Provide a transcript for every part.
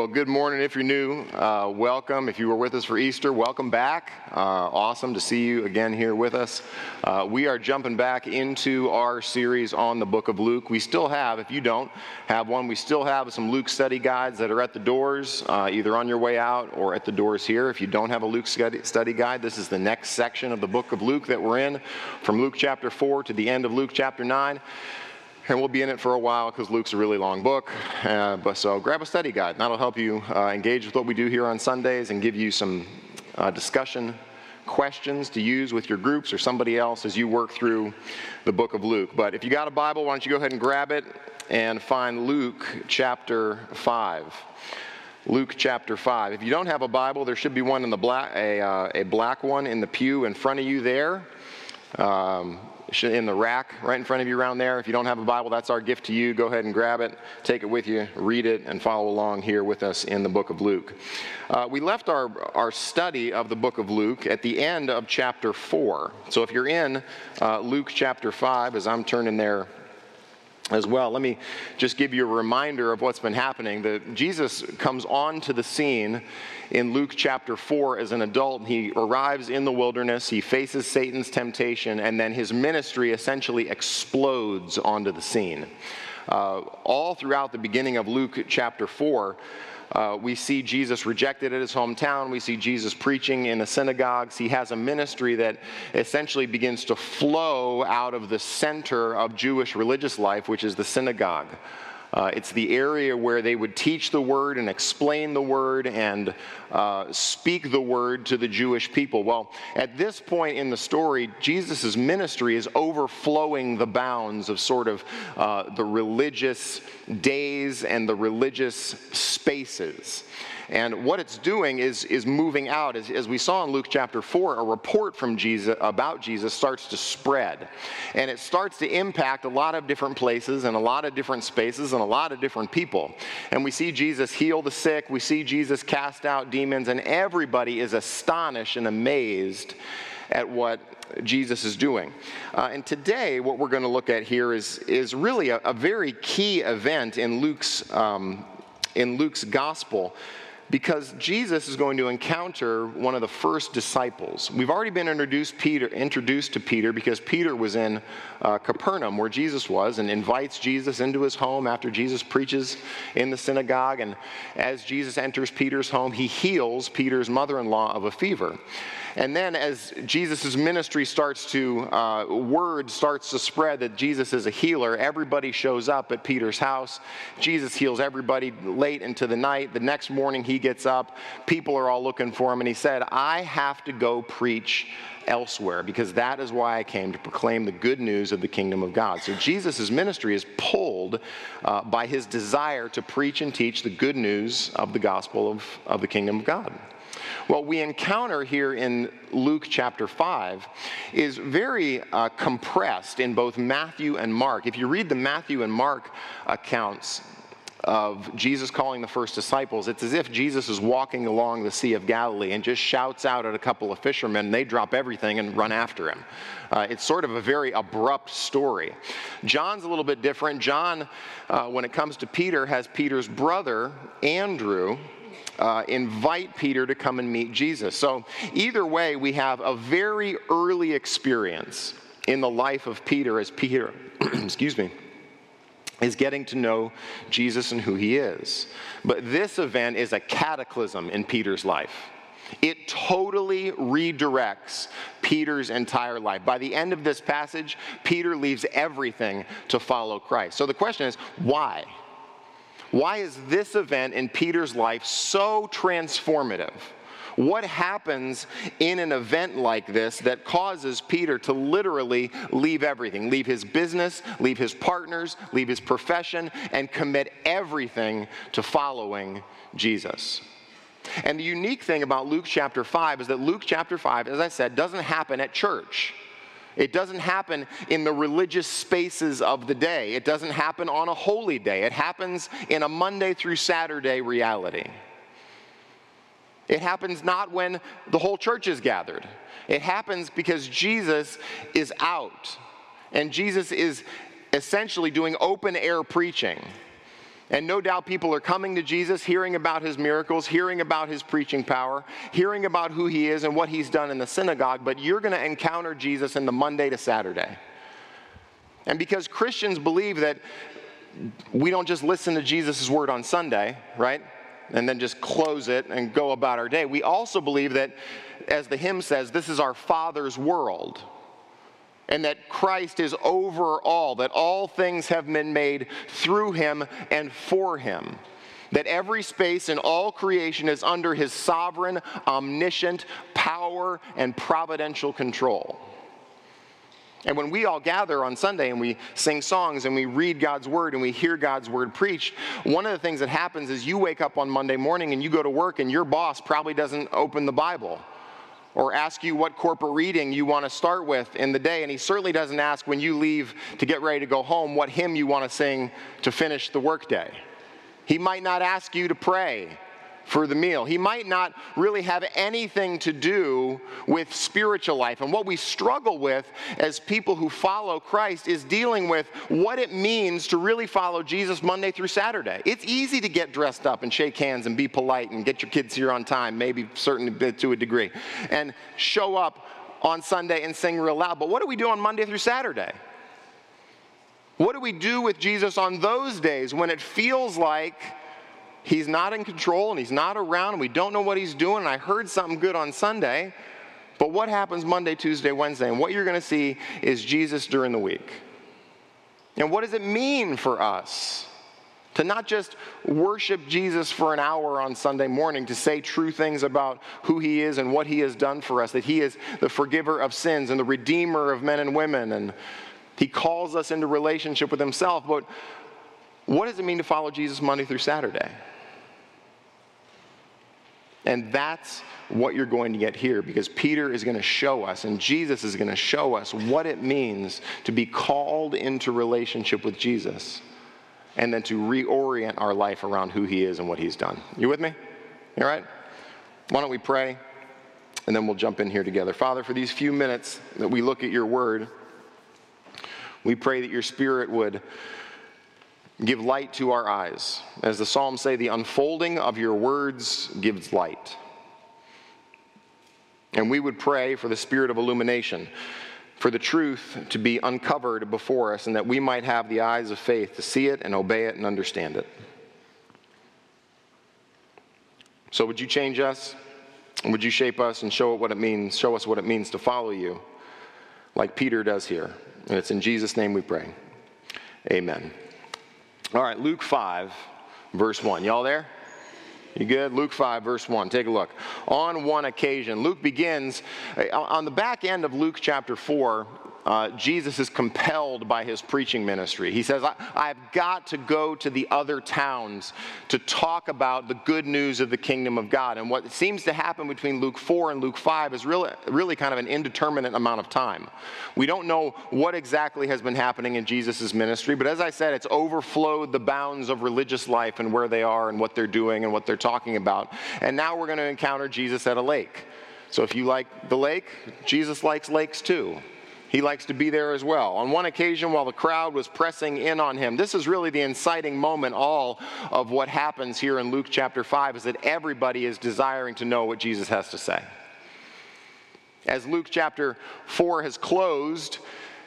Well, good morning. If you're new, uh, welcome. If you were with us for Easter, welcome back. Uh, awesome to see you again here with us. Uh, we are jumping back into our series on the book of Luke. We still have, if you don't have one, we still have some Luke study guides that are at the doors, uh, either on your way out or at the doors here. If you don't have a Luke study guide, this is the next section of the book of Luke that we're in, from Luke chapter 4 to the end of Luke chapter 9 and we'll be in it for a while because Luke's a really long book. Uh, but so grab a study guide. and That'll help you uh, engage with what we do here on Sundays and give you some uh, discussion questions to use with your groups or somebody else as you work through the book of Luke. But if you got a Bible, why don't you go ahead and grab it and find Luke chapter 5. Luke chapter 5. If you don't have a Bible, there should be one in the black, a, uh, a black one in the pew in front of you there. Um, in the rack right in front of you around there. If you don't have a Bible, that's our gift to you. Go ahead and grab it, take it with you, read it, and follow along here with us in the book of Luke. Uh, we left our, our study of the book of Luke at the end of chapter 4. So if you're in uh, Luke chapter 5, as I'm turning there as well. Let me just give you a reminder of what's been happening. That Jesus comes onto the scene in Luke chapter 4 as an adult. He arrives in the wilderness, he faces Satan's temptation, and then his ministry essentially explodes onto the scene. Uh, all throughout the beginning of Luke chapter 4, uh, we see Jesus rejected at his hometown. We see Jesus preaching in the synagogues. He has a ministry that essentially begins to flow out of the center of Jewish religious life, which is the synagogue. Uh, it's the area where they would teach the word and explain the word and uh, speak the word to the Jewish people. Well, at this point in the story, Jesus' ministry is overflowing the bounds of sort of uh, the religious days and the religious spaces. And what it's doing is, is moving out. As, as we saw in Luke chapter 4, a report from Jesus about Jesus starts to spread. And it starts to impact a lot of different places and a lot of different spaces and a lot of different people. And we see Jesus heal the sick, we see Jesus cast out demons, and everybody is astonished and amazed at what Jesus is doing. Uh, and today, what we're going to look at here is, is really a, a very key event in Luke's, um, in Luke's gospel because Jesus is going to encounter one of the first disciples. We've already been introduced, Peter, introduced to Peter because Peter was in uh, Capernaum, where Jesus was, and invites Jesus into his home after Jesus preaches in the synagogue. And as Jesus enters Peter's home, he heals Peter's mother in law of a fever. And then as Jesus' ministry starts to, uh, word starts to spread that Jesus is a healer, everybody shows up at Peter's house. Jesus heals everybody late into the night. The next morning he gets up. People are all looking for him. And he said, I have to go preach elsewhere because that is why I came to proclaim the good news of the kingdom of God. So Jesus' ministry is pulled uh, by his desire to preach and teach the good news of the gospel of, of the kingdom of God. What we encounter here in Luke chapter 5 is very uh, compressed in both Matthew and Mark. If you read the Matthew and Mark accounts, of Jesus calling the first disciples, it's as if Jesus is walking along the Sea of Galilee and just shouts out at a couple of fishermen, they drop everything and run after him. Uh, it's sort of a very abrupt story. John's a little bit different. John, uh, when it comes to Peter, has Peter's brother, Andrew, uh, invite Peter to come and meet Jesus. So, either way, we have a very early experience in the life of Peter as Peter, excuse me, is getting to know Jesus and who he is. But this event is a cataclysm in Peter's life. It totally redirects Peter's entire life. By the end of this passage, Peter leaves everything to follow Christ. So the question is, why? Why is this event in Peter's life so transformative? What happens in an event like this that causes Peter to literally leave everything, leave his business, leave his partners, leave his profession, and commit everything to following Jesus? And the unique thing about Luke chapter 5 is that Luke chapter 5, as I said, doesn't happen at church. It doesn't happen in the religious spaces of the day. It doesn't happen on a holy day. It happens in a Monday through Saturday reality. It happens not when the whole church is gathered. It happens because Jesus is out and Jesus is essentially doing open air preaching. And no doubt people are coming to Jesus, hearing about his miracles, hearing about his preaching power, hearing about who he is and what he's done in the synagogue, but you're going to encounter Jesus in the Monday to Saturday. And because Christians believe that we don't just listen to Jesus' word on Sunday, right? And then just close it and go about our day. We also believe that, as the hymn says, this is our Father's world and that Christ is over all, that all things have been made through him and for him. That every space in all creation is under his sovereign, omniscient power and providential control. And when we all gather on Sunday and we sing songs and we read God's word and we hear God's word preached, one of the things that happens is you wake up on Monday morning and you go to work and your boss probably doesn't open the Bible or ask you what corporate reading you want to start with in the day. And he certainly doesn't ask when you leave to get ready to go home what hymn you want to sing to finish the workday. He might not ask you to pray for the meal. He might not really have anything to do with spiritual life. And what we struggle with as people who follow Christ is dealing with what it means to really follow Jesus Monday through Saturday. It's easy to get dressed up and shake hands and be polite and get your kids here on time, maybe certain to a degree, and show up on Sunday and sing real loud. But what do we do on Monday through Saturday? What do we do with Jesus on those days when it feels like he's not in control and he's not around and we don't know what he's doing. And I heard something good on Sunday, but what happens Monday, Tuesday, Wednesday? And what you're going to see is Jesus during the week. And what does it mean for us to not just worship Jesus for an hour on Sunday morning, to say true things about who he is and what he has done for us, that he is the forgiver of sins and the redeemer of men and women, and he calls us into relationship with himself. But what does it mean to follow Jesus Monday through Saturday? And that's what you're going to get here because Peter is going to show us and Jesus is going to show us what it means to be called into relationship with Jesus and then to reorient our life around who he is and what he's done. You with me? You all right? Why don't we pray and then we'll jump in here together. Father, for these few minutes that we look at your word, we pray that your spirit would Give light to our eyes. As the Psalms say, the unfolding of your words gives light. And we would pray for the spirit of illumination, for the truth to be uncovered before us, and that we might have the eyes of faith to see it and obey it and understand it. So, would you change us? Would you shape us and show, it what it means, show us what it means to follow you, like Peter does here? And it's in Jesus' name we pray. Amen. All right, Luke 5, verse 1. Y'all there? You good? Luke 5, verse 1. Take a look. On one occasion, Luke begins, on the back end of Luke chapter 4, uh, Jesus is compelled by his preaching ministry. He says, I, have got to go to the other towns to talk about the good news of the kingdom of God. And what seems to happen between Luke 4 and Luke 5 is really, really kind of an indeterminate amount of time. We don't know what exactly has been happening in Jesus' ministry, but as I said, it's overflowed the bounds of religious life and where they are and what they're doing and what they're talking about. And now we're going to encounter Jesus at a lake. So if you like the lake, Jesus likes lakes too. He likes to be there as well. On one occasion, while the crowd was pressing in on him, this is really the inciting moment, all of what happens here in Luke chapter 5, is that everybody is desiring to know what Jesus has to say. As Luke chapter 4 has closed,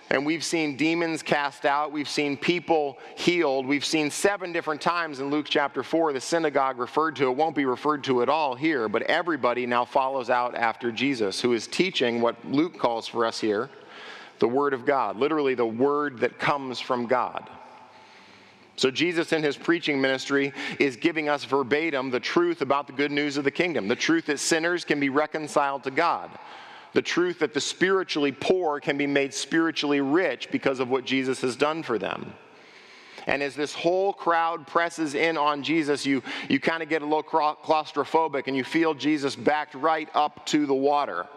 and we've seen demons cast out, we've seen people healed, we've seen seven different times in Luke chapter 4 the synagogue referred to. It won't be referred to at all here, but everybody now follows out after Jesus, who is teaching what Luke calls for us here the Word of God, literally the Word that comes from God. So, Jesus in his preaching ministry is giving us verbatim the truth about the good news of the kingdom, the truth that sinners can be reconciled to God, the truth that the spiritually poor can be made spiritually rich because of what Jesus has done for them. And as this whole crowd presses in on Jesus, you, you kind of get a little claustrophobic and you feel Jesus backed right up to the water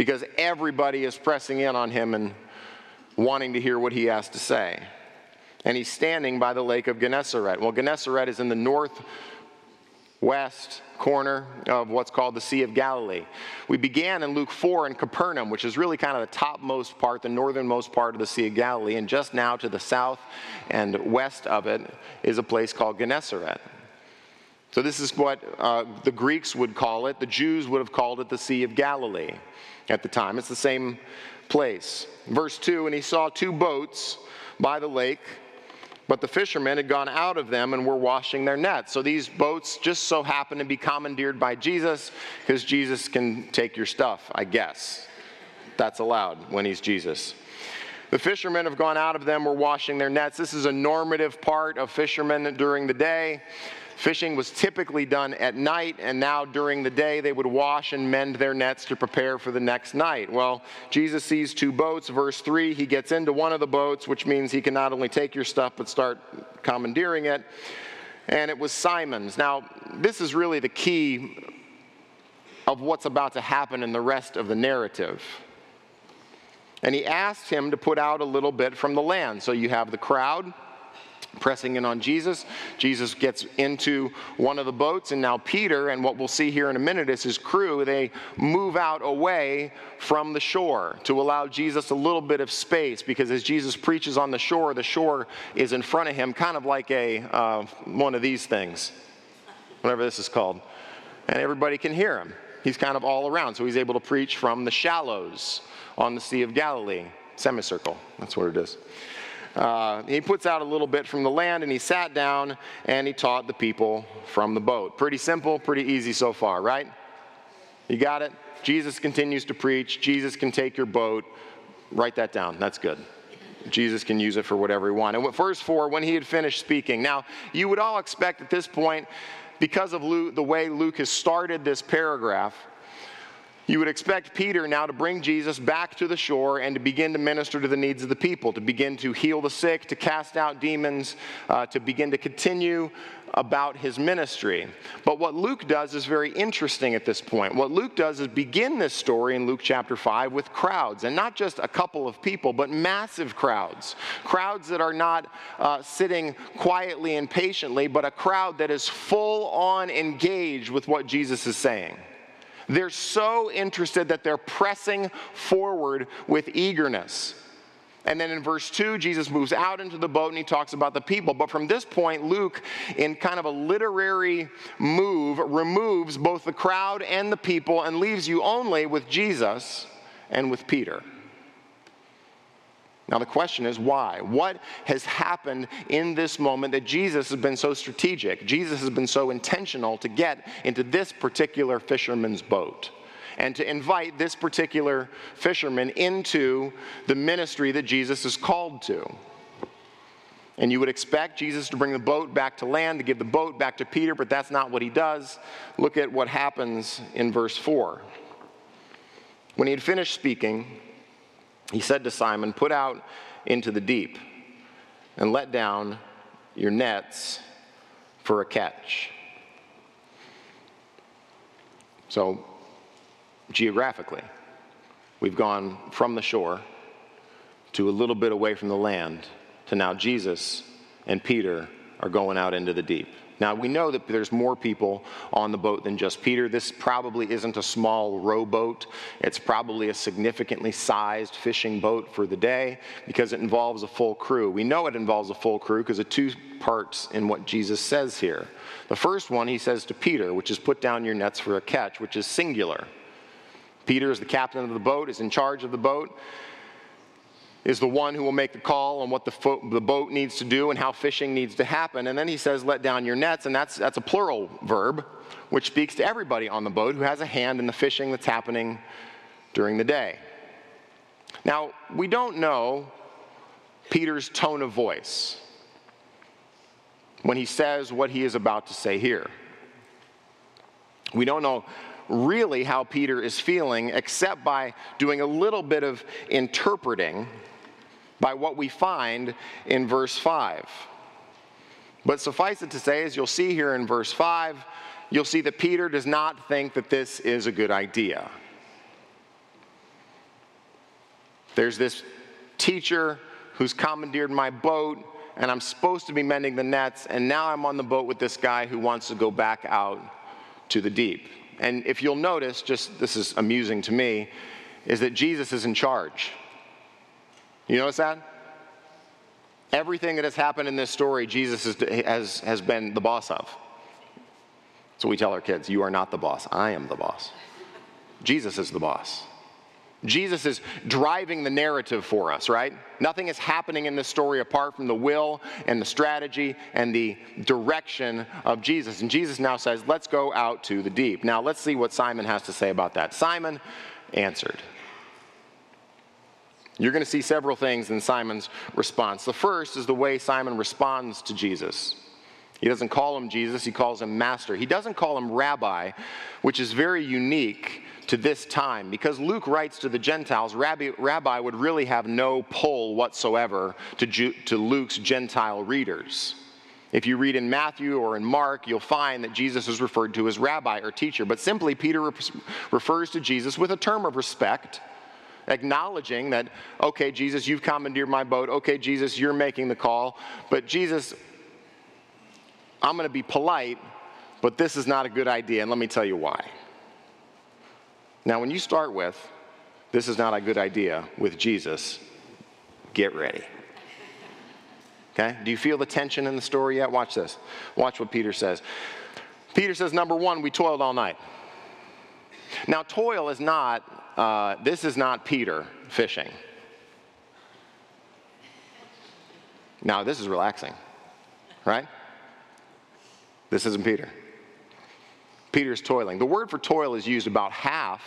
because everybody is pressing in on him and wanting to hear what he has to say. And he's standing by the lake of Gennesaret. Well, Gennesaret is in the northwest corner of what's called the Sea of Galilee. We began in Luke 4 in Capernaum, which is really kind of the topmost part, the northernmost part of the Sea of Galilee, and just now to the south and west of it is a place called Gennesaret. So, this is what uh, the Greeks would call it. The Jews would have called it the Sea of Galilee at the time. It's the same place. Verse 2 And he saw two boats by the lake, but the fishermen had gone out of them and were washing their nets. So, these boats just so happen to be commandeered by Jesus because Jesus can take your stuff, I guess. That's allowed when he's Jesus. The fishermen have gone out of them, were washing their nets. This is a normative part of fishermen during the day. Fishing was typically done at night, and now during the day they would wash and mend their nets to prepare for the next night. Well, Jesus sees two boats. Verse 3 he gets into one of the boats, which means he can not only take your stuff, but start commandeering it. And it was Simon's. Now, this is really the key of what's about to happen in the rest of the narrative. And he asked him to put out a little bit from the land. So you have the crowd pressing in on Jesus. Jesus gets into one of the boats, and now Peter, and what we'll see here in a minute is his crew, they move out away from the shore to allow Jesus a little bit of space because as Jesus preaches on the shore, the shore is in front of him, kind of like a uh, one of these things, whatever this is called, and everybody can hear him. He's kind of all around, so he's able to preach from the shallows on the Sea of Galilee, semicircle. That's what it is. Uh, he puts out a little bit from the land and he sat down and he taught the people from the boat. Pretty simple, pretty easy so far, right? You got it? Jesus continues to preach. Jesus can take your boat. Write that down. That's good. Jesus can use it for whatever he wants. And verse 4, when he had finished speaking. Now, you would all expect at this point, because of Luke, the way Luke has started this paragraph, you would expect Peter now to bring Jesus back to the shore and to begin to minister to the needs of the people, to begin to heal the sick, to cast out demons, uh, to begin to continue about his ministry. But what Luke does is very interesting at this point. What Luke does is begin this story in Luke chapter 5 with crowds, and not just a couple of people, but massive crowds. Crowds that are not uh, sitting quietly and patiently, but a crowd that is full on engaged with what Jesus is saying. They're so interested that they're pressing forward with eagerness. And then in verse 2, Jesus moves out into the boat and he talks about the people. But from this point, Luke, in kind of a literary move, removes both the crowd and the people and leaves you only with Jesus and with Peter. Now, the question is why? What has happened in this moment that Jesus has been so strategic? Jesus has been so intentional to get into this particular fisherman's boat and to invite this particular fisherman into the ministry that Jesus is called to. And you would expect Jesus to bring the boat back to land, to give the boat back to Peter, but that's not what he does. Look at what happens in verse 4. When he had finished speaking, he said to Simon, Put out into the deep and let down your nets for a catch. So, geographically, we've gone from the shore to a little bit away from the land to now Jesus and Peter are going out into the deep. Now, we know that there's more people on the boat than just Peter. This probably isn't a small rowboat. It's probably a significantly sized fishing boat for the day because it involves a full crew. We know it involves a full crew because of two parts in what Jesus says here. The first one he says to Peter, which is put down your nets for a catch, which is singular. Peter is the captain of the boat, is in charge of the boat is the one who will make the call on what the, fo- the boat needs to do and how fishing needs to happen. And then he says, let down your nets, and that's, that's a plural verb, which speaks to everybody on the boat who has a hand in the fishing that's happening during the day. Now, we don't know Peter's tone of voice when he says what he is about to say here. We don't know really how Peter is feeling except by doing a little bit of interpreting by what we find in verse 5. But suffice it to say, as you'll see here in verse 5, you'll see that Peter does not think that this is a good idea. There's this teacher who's commandeered my boat, and I'm supposed to be mending the nets, and now I'm on the boat with this guy who wants to go back out to the deep. And if you'll notice, just this is amusing to me, is that Jesus is in charge. You notice that? Everything that has happened in this story, Jesus has, has been the boss of. So we tell our kids, You are not the boss, I am the boss. Jesus is the boss. Jesus is driving the narrative for us, right? Nothing is happening in this story apart from the will and the strategy and the direction of Jesus. And Jesus now says, Let's go out to the deep. Now, let's see what Simon has to say about that. Simon answered. You're going to see several things in Simon's response. The first is the way Simon responds to Jesus. He doesn't call him Jesus, he calls him master. He doesn't call him rabbi, which is very unique to this time. Because Luke writes to the Gentiles, rabbi, rabbi would really have no pull whatsoever to, to Luke's Gentile readers. If you read in Matthew or in Mark, you'll find that Jesus is referred to as rabbi or teacher. But simply, Peter refers to Jesus with a term of respect, acknowledging that, okay, Jesus, you've commandeered my boat. Okay, Jesus, you're making the call. But Jesus, I'm going to be polite, but this is not a good idea. And let me tell you why. Now, when you start with, this is not a good idea with Jesus, get ready. Okay? Do you feel the tension in the story yet? Watch this. Watch what Peter says. Peter says, number one, we toiled all night. Now, toil is not, uh, this is not Peter fishing. Now, this is relaxing, right? This isn't Peter. Peter's toiling. The word for toil is used about half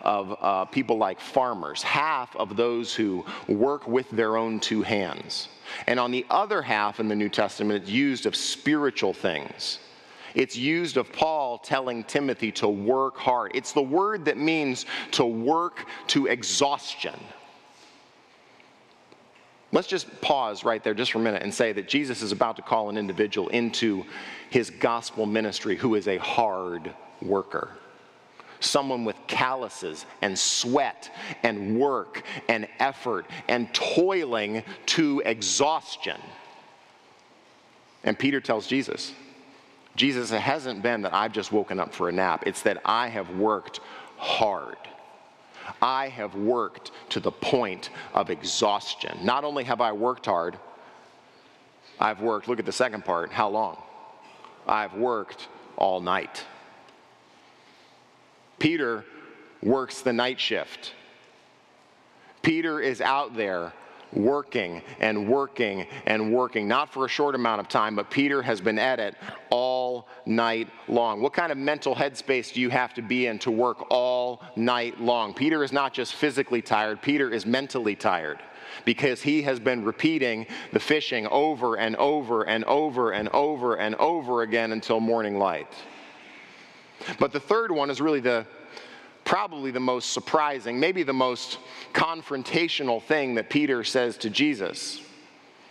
of uh, people like farmers, half of those who work with their own two hands. And on the other half in the New Testament, it's used of spiritual things. It's used of Paul telling Timothy to work hard. It's the word that means to work to exhaustion. Let's just pause right there just for a minute and say that Jesus is about to call an individual into his gospel ministry who is a hard worker. Someone with calluses and sweat and work and effort and toiling to exhaustion. And Peter tells Jesus, Jesus, it hasn't been that I've just woken up for a nap, it's that I have worked hard. I have worked to the point of exhaustion. Not only have I worked hard, I've worked, look at the second part, how long? I've worked all night. Peter works the night shift. Peter is out there working and working and working, not for a short amount of time, but Peter has been at it all night long. What kind of mental headspace do you have to be in to work all night long? Peter is not just physically tired, Peter is mentally tired because he has been repeating the fishing over and over and over and over and over again until morning light. But the third one is really the probably the most surprising, maybe the most confrontational thing that Peter says to Jesus.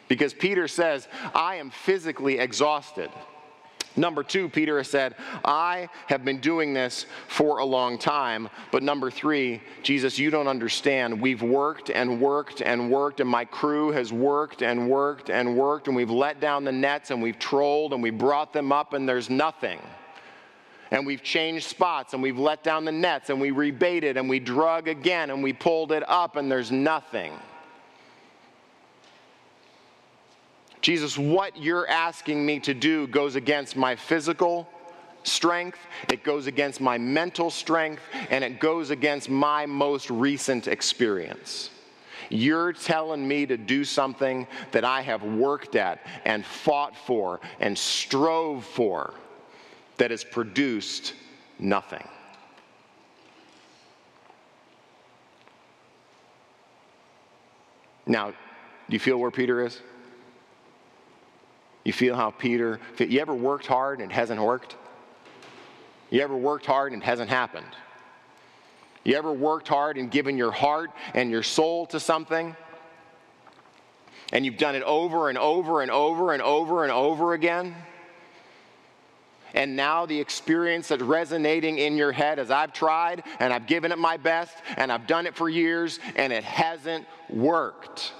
Because Peter says, I am physically exhausted. Number two, Peter has said, I have been doing this for a long time. But number three, Jesus, you don't understand. We've worked and worked and worked, and my crew has worked and worked and worked, and we've let down the nets and we've trolled and we brought them up, and there's nothing and we've changed spots and we've let down the nets and we rebaited and we drug again and we pulled it up and there's nothing. Jesus, what you're asking me to do goes against my physical strength, it goes against my mental strength, and it goes against my most recent experience. You're telling me to do something that I have worked at and fought for and strove for that has produced nothing. Now, do you feel where Peter is? You feel how Peter, you ever worked hard and it hasn't worked? You ever worked hard and it hasn't happened? You ever worked hard and given your heart and your soul to something? And you've done it over and over and over and over and over again? And now the experience that's resonating in your head as I've tried and I've given it my best and I've done it for years and it hasn't worked.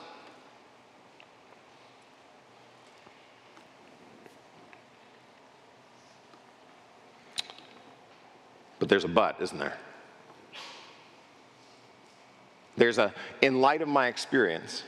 But there's a but, isn't there? There's a, in light of my experience,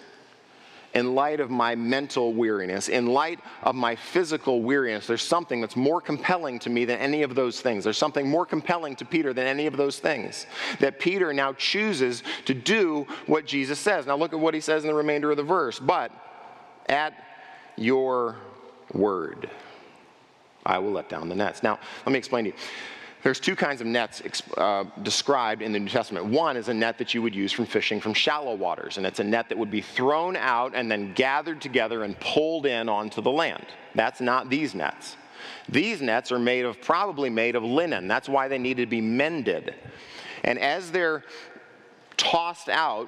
in light of my mental weariness, in light of my physical weariness, there's something that's more compelling to me than any of those things. There's something more compelling to Peter than any of those things. That Peter now chooses to do what Jesus says. Now look at what he says in the remainder of the verse. But at your word, I will let down the nets. Now, let me explain to you. There's two kinds of nets uh, described in the New Testament. One is a net that you would use from fishing from shallow waters, and it's a net that would be thrown out and then gathered together and pulled in onto the land. That's not these nets. These nets are made of, probably made of linen. That's why they need to be mended. And as they're tossed out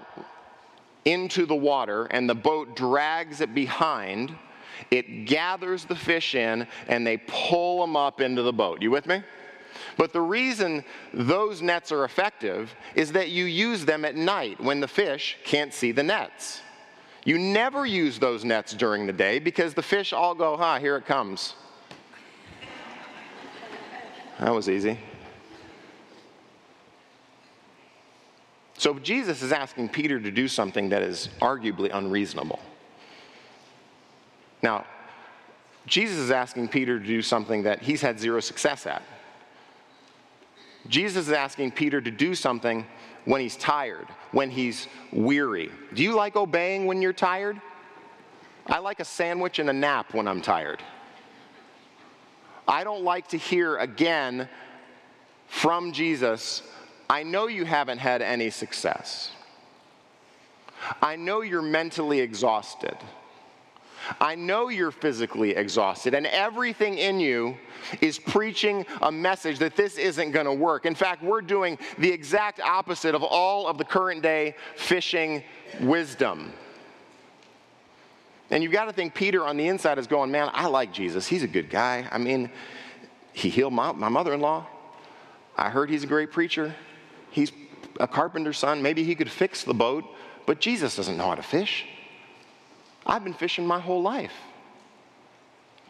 into the water and the boat drags it behind, it gathers the fish in and they pull them up into the boat. You with me? But the reason those nets are effective is that you use them at night when the fish can't see the nets. You never use those nets during the day because the fish all go, ha, here it comes. That was easy. So Jesus is asking Peter to do something that is arguably unreasonable. Now, Jesus is asking Peter to do something that he's had zero success at. Jesus is asking Peter to do something when he's tired, when he's weary. Do you like obeying when you're tired? I like a sandwich and a nap when I'm tired. I don't like to hear again from Jesus, I know you haven't had any success. I know you're mentally exhausted. I know you're physically exhausted, and everything in you is preaching a message that this isn't going to work. In fact, we're doing the exact opposite of all of the current day fishing wisdom. And you've got to think Peter on the inside is going, Man, I like Jesus. He's a good guy. I mean, he healed my, my mother in law. I heard he's a great preacher. He's a carpenter's son. Maybe he could fix the boat, but Jesus doesn't know how to fish. I've been fishing my whole life.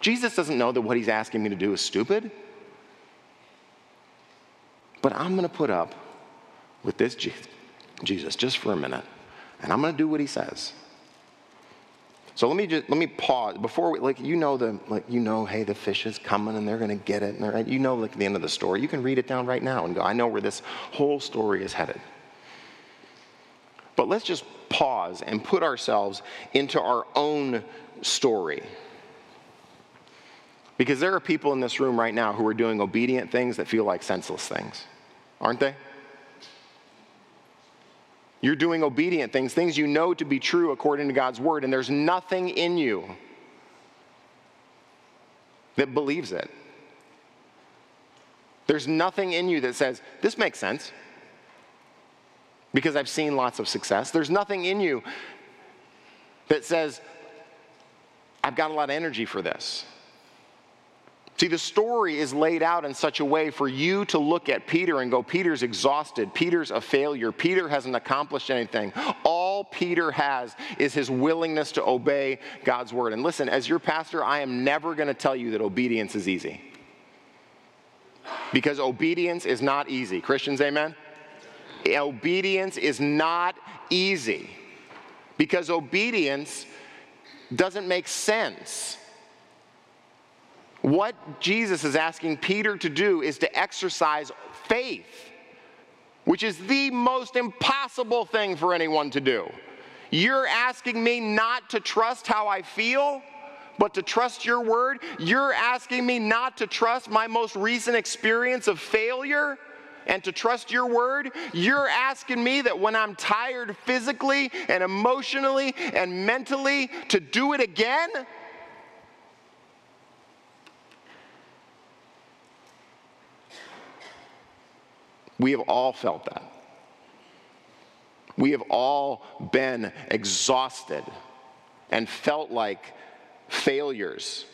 Jesus doesn't know that what he's asking me to do is stupid. But I'm going to put up with this Jesus just for a minute, and I'm going to do what he says. So let me just let me pause before we like you know the like you know hey the fish is coming and they're going to get it and you know like the end of the story you can read it down right now and go I know where this whole story is headed. But let's just pause and put ourselves into our own story. Because there are people in this room right now who are doing obedient things that feel like senseless things, aren't they? You're doing obedient things, things you know to be true according to God's word, and there's nothing in you that believes it. There's nothing in you that says, This makes sense because I've seen lots of success. There's nothing in you that says, I've got a lot of energy for this. See, the story is laid out in such a way for you to look at Peter and go, Peter's exhausted. Peter's a failure. Peter hasn't accomplished anything. All Peter has is his willingness to obey God's word. And listen, as your pastor, I am never going to tell you that obedience is easy. Because obedience is not easy. Christians, amen? Obedience is not easy because obedience doesn't make sense. What Jesus is asking Peter to do is to exercise faith, which is the most impossible thing for anyone to do. You're asking me not to trust how I feel, but to trust your word. You're asking me not to trust my most recent experience of failure and to trust your word, you're asking me that when I'm tired physically and emotionally and mentally to do it again? We have all felt that. We have all been exhausted and felt like failures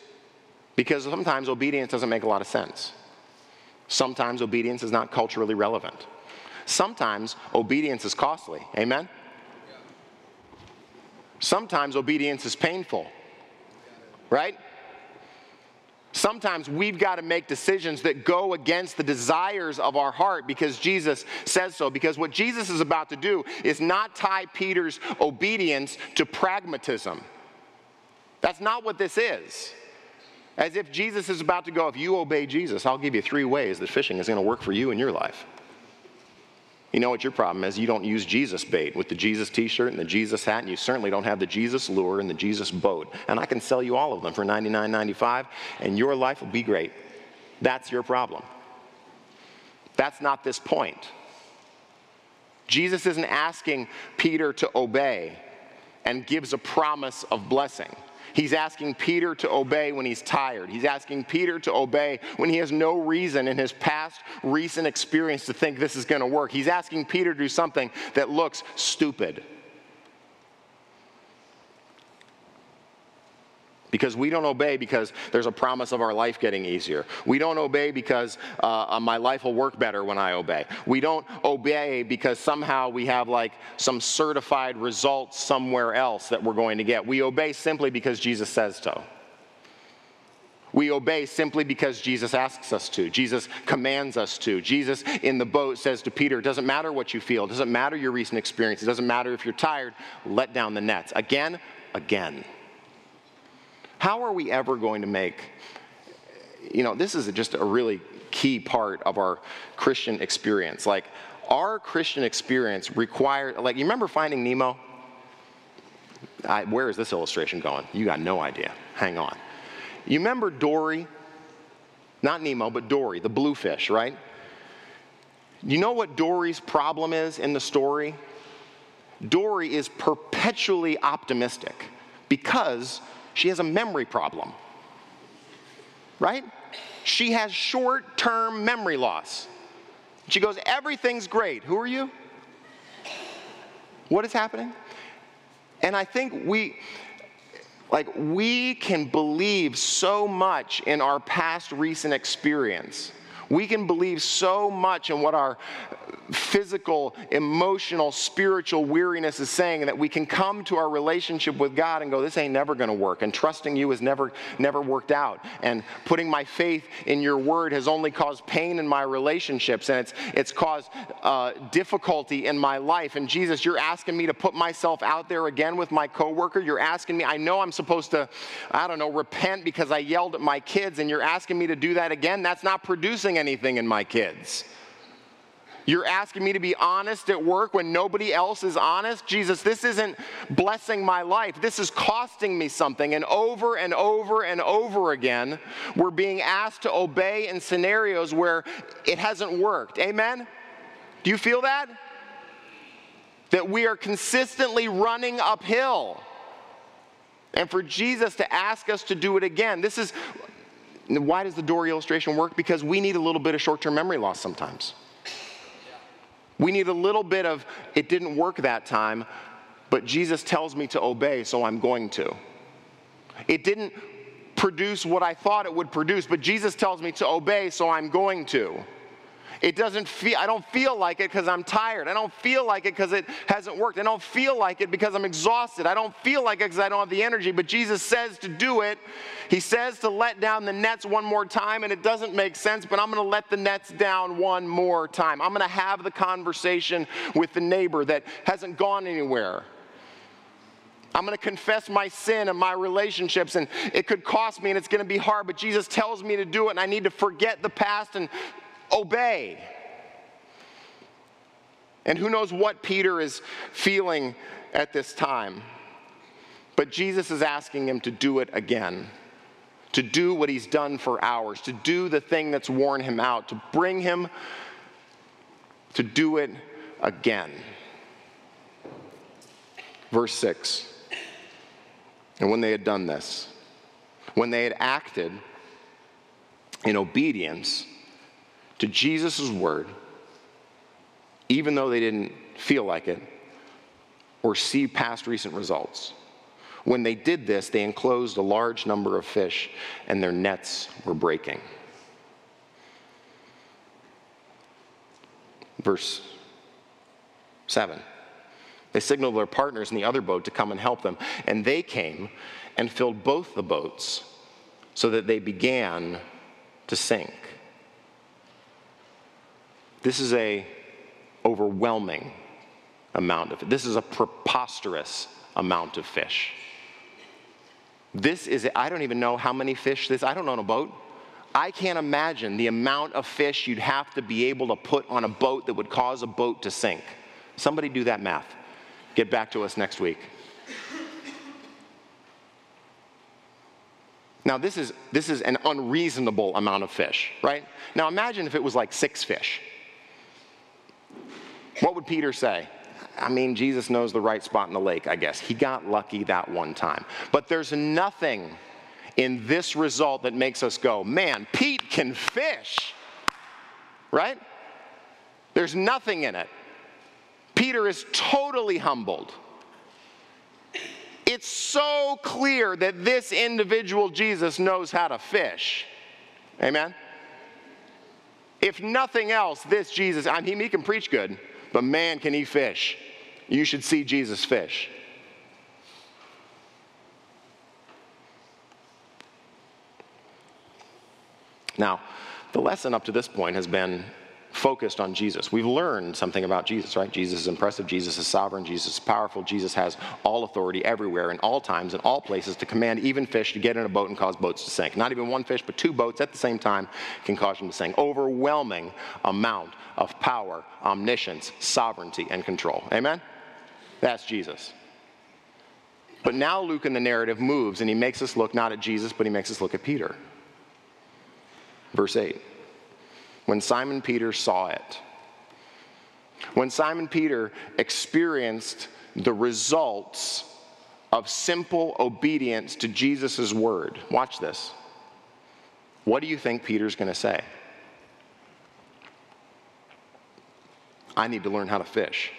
because sometimes obedience doesn't make a lot of sense. Sometimes obedience is not culturally relevant. Sometimes obedience is costly. Amen? Sometimes obedience is painful. Right? Sometimes we've got to make decisions that go against the desires of our heart because Jesus says so. Because what Jesus is about to do is not tie Peter's obedience to pragmatism. That's not what this is. As if Jesus is about to go, if you obey Jesus, I'll give you three ways that fishing is going to work for you in your life. You know what your problem is? You don't use Jesus bait with the Jesus t shirt and the Jesus hat, and you certainly don't have the Jesus lure and the Jesus boat. And I can sell you all of them for $99.95, and your life will be great. That's your problem. That's not this point. Jesus isn't asking Peter to obey and gives a promise of blessing. He's asking Peter to obey when he's tired. He's asking Peter to obey when he has no reason in his past recent experience to think this is going to work. He's asking Peter to do something that looks stupid. Because we don't obey because there's a promise of our life getting easier. We don't obey because uh, uh, my life will work better when I obey. We don't obey because somehow we have like some certified results somewhere else that we're going to get. We obey simply because Jesus says so. We obey simply because Jesus asks us to. Jesus commands us to. Jesus in the boat says to Peter, It doesn't matter what you feel, it doesn't matter your recent experience, it doesn't matter if you're tired, let down the nets. Again, again. How are we ever going to make, you know, this is just a really key part of our Christian experience. Like, our Christian experience requires, like, you remember finding Nemo? I, where is this illustration going? You got no idea. Hang on. You remember Dory? Not Nemo, but Dory, the bluefish, right? You know what Dory's problem is in the story? Dory is perpetually optimistic because she has a memory problem. Right? She has short term memory loss. She goes, Everything's great. Who are you? What is happening? And I think we, like, we can believe so much in our past recent experience. We can believe so much in what our physical, emotional, spiritual weariness is saying that we can come to our relationship with God and go, this ain't never gonna work. And trusting you has never, never worked out. And putting my faith in your word has only caused pain in my relationships and it's, it's caused uh, difficulty in my life. And Jesus, you're asking me to put myself out there again with my coworker. You're asking me, I know I'm supposed to, I don't know, repent because I yelled at my kids, and you're asking me to do that again. That's not producing anything in my kids. You're asking me to be honest at work when nobody else is honest? Jesus, this isn't blessing my life. This is costing me something. And over and over and over again, we're being asked to obey in scenarios where it hasn't worked. Amen? Do you feel that? That we are consistently running uphill. And for Jesus to ask us to do it again, this is why does the Dory illustration work? Because we need a little bit of short term memory loss sometimes. We need a little bit of, it didn't work that time, but Jesus tells me to obey, so I'm going to. It didn't produce what I thought it would produce, but Jesus tells me to obey, so I'm going to. It doesn't feel, I don't feel like it because I'm tired. I don't feel like it because it hasn't worked. I don't feel like it because I'm exhausted. I don't feel like it because I don't have the energy. But Jesus says to do it. He says to let down the nets one more time, and it doesn't make sense, but I'm going to let the nets down one more time. I'm going to have the conversation with the neighbor that hasn't gone anywhere. I'm going to confess my sin and my relationships, and it could cost me and it's going to be hard, but Jesus tells me to do it, and I need to forget the past and obey. And who knows what Peter is feeling at this time. But Jesus is asking him to do it again, to do what he's done for hours, to do the thing that's worn him out, to bring him to do it again. Verse 6 And when they had done this, when they had acted in obedience, to Jesus' word, even though they didn't feel like it or see past recent results. When they did this, they enclosed a large number of fish, and their nets were breaking. Verse 7. They signaled their partners in the other boat to come and help them, and they came and filled both the boats so that they began to sink. This is a overwhelming amount of this is a preposterous amount of fish. This is I don't even know how many fish this I don't own a boat. I can't imagine the amount of fish you'd have to be able to put on a boat that would cause a boat to sink. Somebody do that math. Get back to us next week. Now, this is, this is an unreasonable amount of fish, right? Now, imagine if it was like six fish. What would Peter say? I mean, Jesus knows the right spot in the lake, I guess. He got lucky that one time. But there's nothing in this result that makes us go, man, Pete can fish, right? There's nothing in it. Peter is totally humbled. It's so clear that this individual Jesus knows how to fish. Amen? If nothing else, this Jesus, I mean, he can preach good, but man, can he fish. You should see Jesus fish. Now, the lesson up to this point has been focused on Jesus. We've learned something about Jesus, right? Jesus is impressive, Jesus is sovereign, Jesus is powerful, Jesus has all authority everywhere, in all times, in all places, to command even fish to get in a boat and cause boats to sink. Not even one fish, but two boats at the same time can cause them to sink. Overwhelming amount of power, omniscience, sovereignty, and control. Amen? That's Jesus. But now Luke in the narrative moves and he makes us look not at Jesus, but he makes us look at Peter. Verse 8 when Simon Peter saw it. When Simon Peter experienced the results of simple obedience to Jesus' word. Watch this. What do you think Peter's going to say? I need to learn how to fish.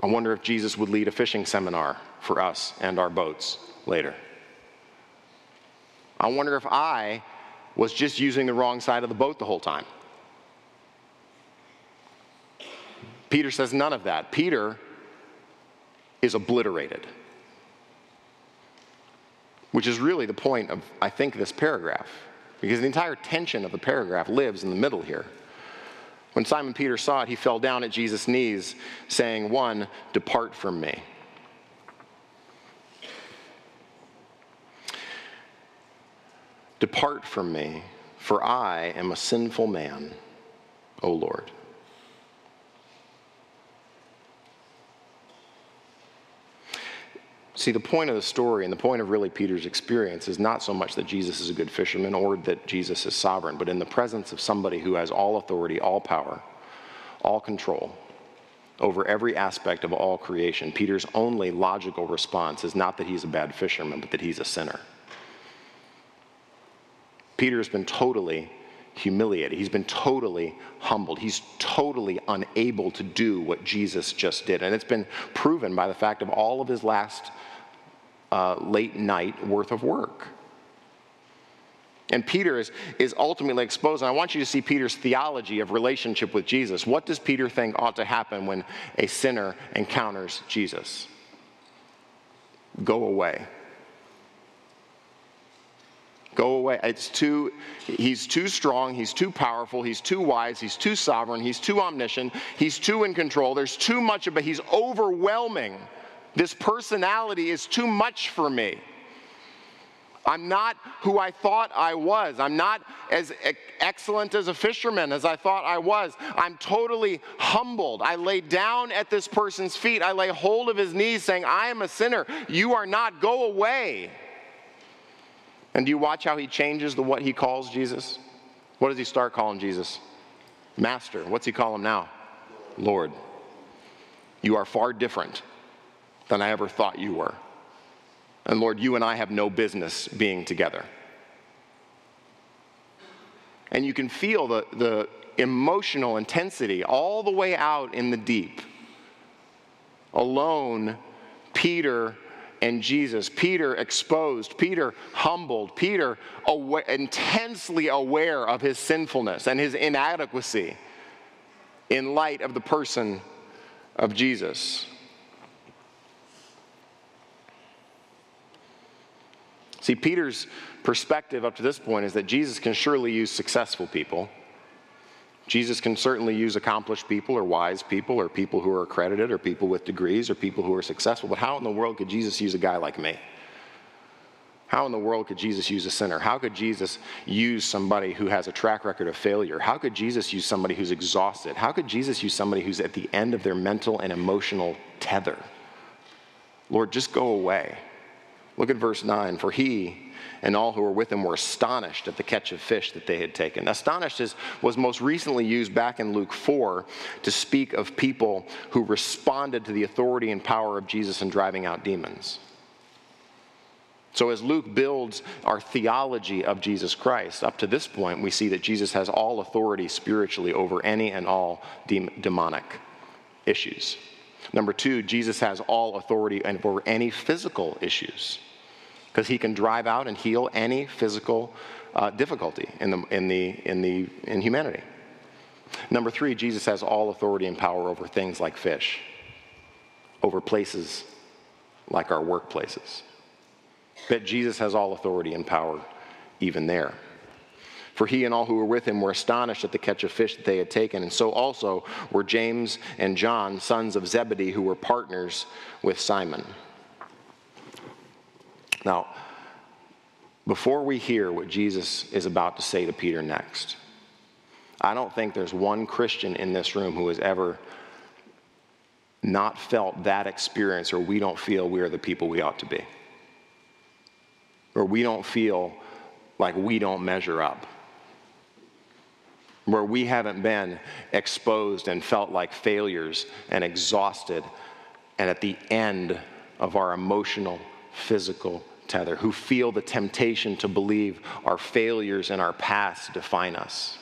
I wonder if Jesus would lead a fishing seminar for us and our boats later. I wonder if I was just using the wrong side of the boat the whole time. Peter says none of that. Peter is obliterated, which is really the point of, I think, this paragraph, because the entire tension of the paragraph lives in the middle here. When Simon Peter saw it, he fell down at Jesus' knees, saying, One, depart from me. Depart from me, for I am a sinful man, O Lord. See, the point of the story and the point of really Peter's experience is not so much that Jesus is a good fisherman or that Jesus is sovereign, but in the presence of somebody who has all authority, all power, all control over every aspect of all creation, Peter's only logical response is not that he's a bad fisherman, but that he's a sinner. Peter has been totally humiliated. He's been totally humbled. He's totally unable to do what Jesus just did. And it's been proven by the fact of all of his last uh, late night worth of work. And Peter is, is ultimately exposed. And I want you to see Peter's theology of relationship with Jesus. What does Peter think ought to happen when a sinner encounters Jesus? Go away. Go away. It's too, he's too strong, he's too powerful, he's too wise, he's too sovereign, he's too omniscient, he's too in control. There's too much of it. He's overwhelming. This personality is too much for me. I'm not who I thought I was. I'm not as excellent as a fisherman as I thought I was. I'm totally humbled. I lay down at this person's feet. I lay hold of his knees, saying, I am a sinner. You are not. Go away. And do you watch how he changes the what he calls Jesus? What does he start calling Jesus? Master. What's he call him now? Lord. You are far different than I ever thought you were. And Lord, you and I have no business being together. And you can feel the, the emotional intensity all the way out in the deep. Alone, Peter and Jesus. Peter exposed, Peter humbled, Peter intensely aware of his sinfulness and his inadequacy in light of the person of Jesus. See, Peter's perspective up to this point is that Jesus can surely use successful people. Jesus can certainly use accomplished people or wise people or people who are accredited or people with degrees or people who are successful. But how in the world could Jesus use a guy like me? How in the world could Jesus use a sinner? How could Jesus use somebody who has a track record of failure? How could Jesus use somebody who's exhausted? How could Jesus use somebody who's at the end of their mental and emotional tether? Lord, just go away. Look at verse 9. For he and all who were with him were astonished at the catch of fish that they had taken. Astonished is, was most recently used back in Luke 4 to speak of people who responded to the authority and power of Jesus in driving out demons. So, as Luke builds our theology of Jesus Christ, up to this point, we see that Jesus has all authority spiritually over any and all demonic issues. Number two, Jesus has all authority over any physical issues because he can drive out and heal any physical uh, difficulty in, the, in, the, in, the, in humanity. Number three, Jesus has all authority and power over things like fish, over places like our workplaces. But Jesus has all authority and power even there. For he and all who were with him were astonished at the catch of fish that they had taken, and so also were James and John, sons of Zebedee, who were partners with Simon. Now, before we hear what Jesus is about to say to Peter next, I don't think there's one Christian in this room who has ever not felt that experience or we don't feel we are the people we ought to be. Or we don't feel like we don't measure up, where we haven't been exposed and felt like failures and exhausted, and at the end of our emotional, physical tether, who feel the temptation to believe our failures and our past define us.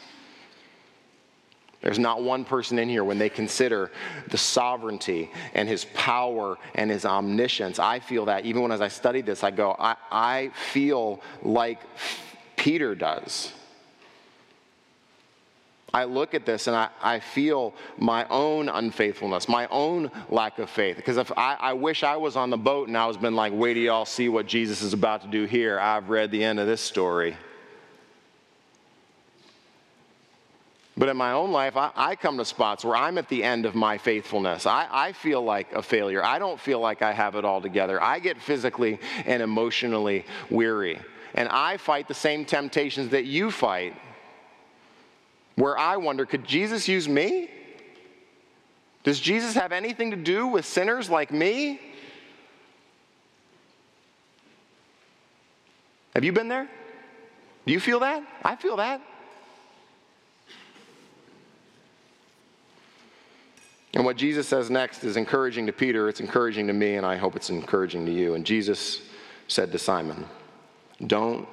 There's not one person in here when they consider the sovereignty and his power and his omniscience. I feel that even when as I studied this, I go, I, I feel like Peter does. I look at this and I, I feel my own unfaithfulness, my own lack of faith. Because if I, I wish I was on the boat and I was been like, wait till y'all see what Jesus is about to do here. I've read the end of this story. But in my own life, I, I, come to spots where I'm at the end of my faithfulness. I, I feel like a failure. I don't feel like I have it all together. I get physically and emotionally weary. And I fight the same temptations that you fight, where I wonder could Jesus use me? Does Jesus have anything to do with sinners like me? Have you been there? Do you feel that? I feel that. And what Jesus says next is encouraging to Peter, it's encouraging to me, and I hope it's encouraging to you. And Jesus said to Simon, Don't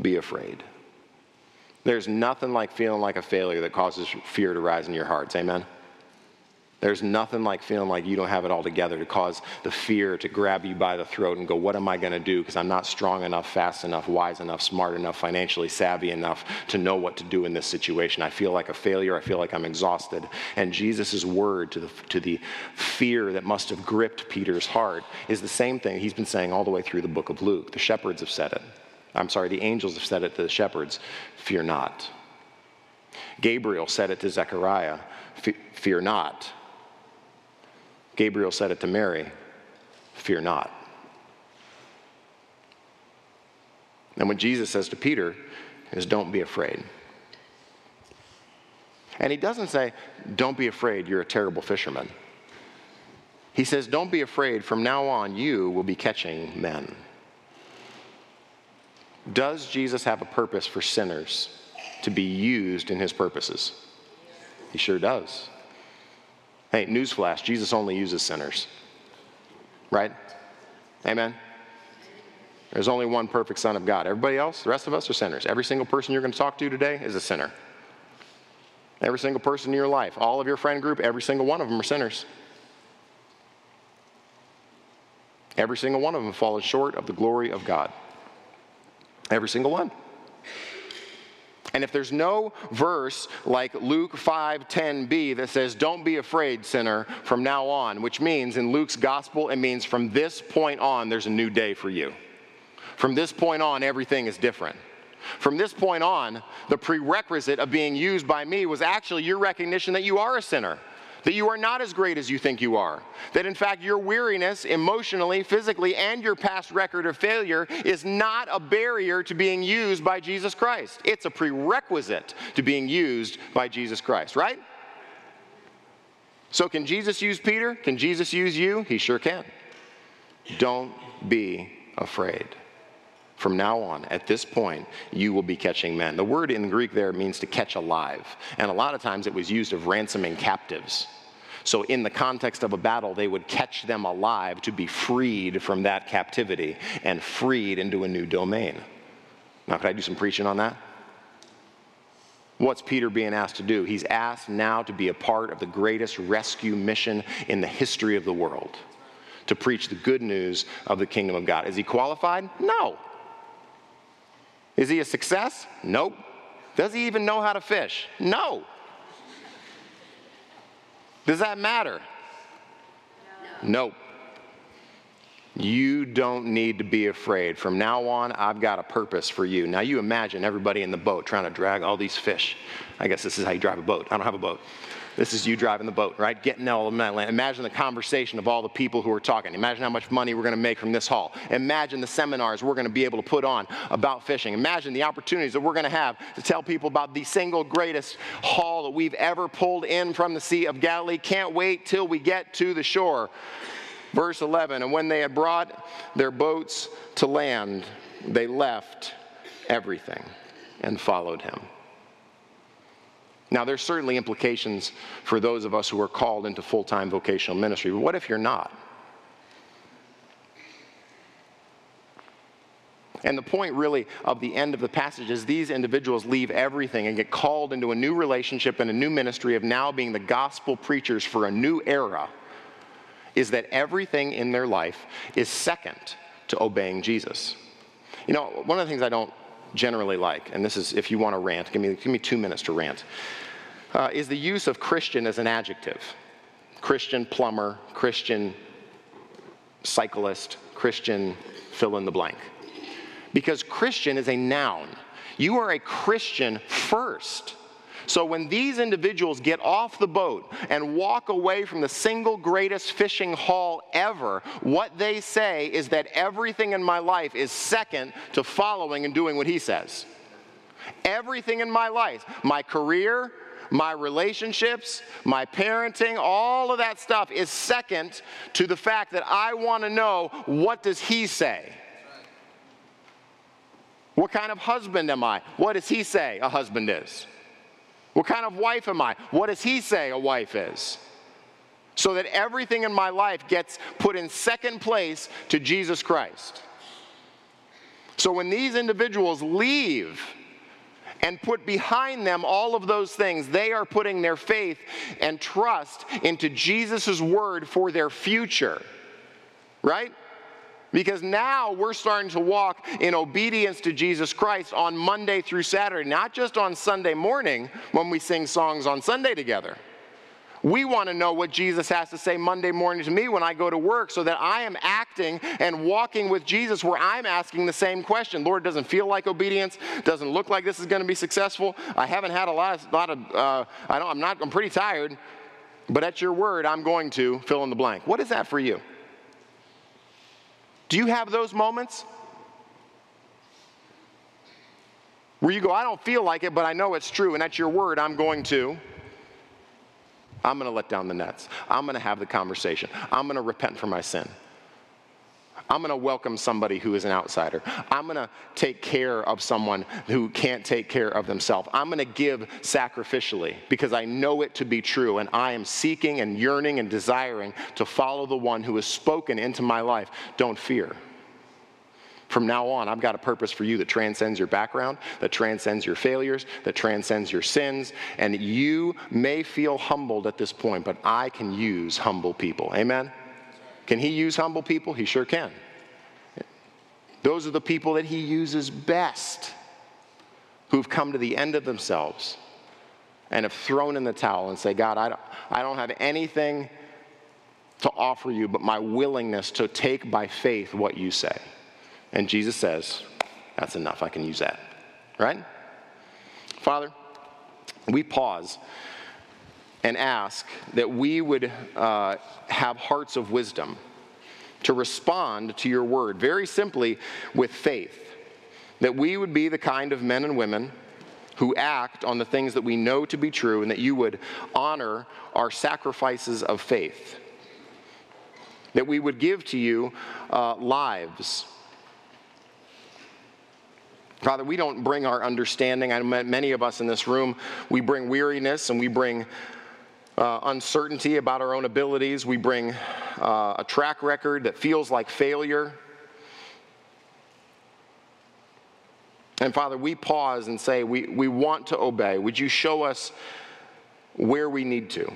be afraid. There's nothing like feeling like a failure that causes fear to rise in your hearts. Amen? There's nothing like feeling like you don't have it all together to cause the fear to grab you by the throat and go, What am I going to do? Because I'm not strong enough, fast enough, wise enough, smart enough, financially savvy enough to know what to do in this situation. I feel like a failure. I feel like I'm exhausted. And Jesus' word to the, to the fear that must have gripped Peter's heart is the same thing he's been saying all the way through the book of Luke. The shepherds have said it. I'm sorry, the angels have said it to the shepherds fear not. Gabriel said it to Zechariah fear not. Gabriel said it to Mary Fear not. And what Jesus says to Peter is, Don't be afraid. And he doesn't say, Don't be afraid, you're a terrible fisherman. He says, Don't be afraid, from now on, you will be catching men. Does Jesus have a purpose for sinners to be used in his purposes? He sure does. Hey, newsflash Jesus only uses sinners. Right? Amen? There's only one perfect Son of God. Everybody else, the rest of us are sinners. Every single person you're going to talk to today is a sinner. Every single person in your life, all of your friend group, every single one of them are sinners. Every single one of them falls short of the glory of God. Every single one. And if there's no verse like Luke 5:10b that says don't be afraid sinner from now on, which means in Luke's gospel it means from this point on there's a new day for you. From this point on, everything is different. From this point on, the prerequisite of being used by me was actually your recognition that you are a sinner, that you are not as great as you think you are, that in fact your weariness, emotionally, physically, and your past record of failure is not a barrier to being used by Jesus Christ. It's a prerequisite to being used by Jesus Christ, right? So, can Jesus use Peter? Can Jesus use you? He sure can. Don't be afraid. From now on, at this point, you will be catching men. The word in Greek there means to catch alive. And a lot of times it was used of ransoming captives. So, in the context of a battle, they would catch them alive to be freed from that captivity and freed into a new domain. Now, could I do some preaching on that? What's Peter being asked to do? He's asked now to be a part of the greatest rescue mission in the history of the world to preach the good news of the kingdom of God. Is he qualified? No. Is he a success? Nope. Does he even know how to fish? No. Does that matter? No. Nope. You don't need to be afraid. From now on, I've got a purpose for you. Now, you imagine everybody in the boat trying to drag all these fish. I guess this is how you drive a boat. I don't have a boat. This is you driving the boat, right? Getting that land. Imagine the conversation of all the people who are talking. Imagine how much money we're going to make from this haul. Imagine the seminars we're going to be able to put on about fishing. Imagine the opportunities that we're going to have to tell people about the single greatest haul that we've ever pulled in from the Sea of Galilee. Can't wait till we get to the shore. Verse 11 And when they had brought their boats to land, they left everything and followed him. Now, there's certainly implications for those of us who are called into full time vocational ministry, but what if you're not? And the point, really, of the end of the passage is these individuals leave everything and get called into a new relationship and a new ministry of now being the gospel preachers for a new era. Is that everything in their life is second to obeying Jesus. You know, one of the things I don't generally like, and this is if you want to rant, give me, give me two minutes to rant, uh, is the use of Christian as an adjective. Christian plumber, Christian cyclist, Christian fill in the blank. Because Christian is a noun. You are a Christian first. So when these individuals get off the boat and walk away from the single greatest fishing haul ever, what they say is that everything in my life is second to following and doing what he says. Everything in my life, my career, my relationships, my parenting, all of that stuff is second to the fact that I want to know what does he say? What kind of husband am I? What does he say a husband is? What kind of wife am I? What does he say a wife is? So that everything in my life gets put in second place to Jesus Christ. So when these individuals leave and put behind them all of those things, they are putting their faith and trust into Jesus' word for their future. Right? Because now we're starting to walk in obedience to Jesus Christ on Monday through Saturday, not just on Sunday morning when we sing songs on Sunday together. We want to know what Jesus has to say Monday morning to me when I go to work so that I am acting and walking with Jesus where I'm asking the same question. Lord, doesn't feel like obedience, doesn't look like this is going to be successful. I haven't had a lot of, lot of uh, I don't, I'm not, I'm pretty tired, but at your word, I'm going to fill in the blank. What is that for you? Do you have those moments? Where you go, I don't feel like it, but I know it's true, and at your word, I'm going to. I'm going to let down the nets. I'm going to have the conversation. I'm going to repent for my sin. I'm going to welcome somebody who is an outsider. I'm going to take care of someone who can't take care of themselves. I'm going to give sacrificially because I know it to be true and I am seeking and yearning and desiring to follow the one who has spoken into my life. Don't fear. From now on, I've got a purpose for you that transcends your background, that transcends your failures, that transcends your sins. And you may feel humbled at this point, but I can use humble people. Amen? Can he use humble people? He sure can. Those are the people that he uses best who've come to the end of themselves and have thrown in the towel and say, God, I don't, I don't have anything to offer you but my willingness to take by faith what you say. And Jesus says, That's enough. I can use that. Right? Father, we pause and ask that we would uh, have hearts of wisdom to respond to your word, very simply with faith. That we would be the kind of men and women who act on the things that we know to be true, and that you would honor our sacrifices of faith. That we would give to you uh, lives. Father, we don't bring our understanding. I met many of us in this room, we bring weariness and we bring uh, uncertainty about our own abilities. We bring uh, a track record that feels like failure. And Father, we pause and say, we, we want to obey. Would you show us where we need to?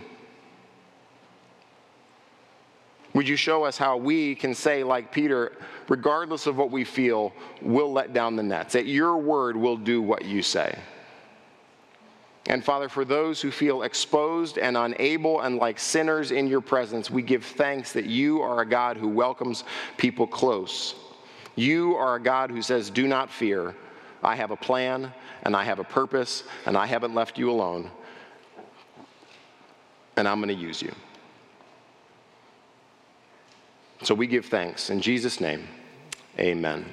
Would you show us how we can say, like Peter, regardless of what we feel, we'll let down the nets, that your word we'll do what you say? And Father, for those who feel exposed and unable and like sinners in your presence, we give thanks that you are a God who welcomes people close. You are a God who says, Do not fear. I have a plan and I have a purpose and I haven't left you alone. And I'm going to use you. So we give thanks. In Jesus' name, amen.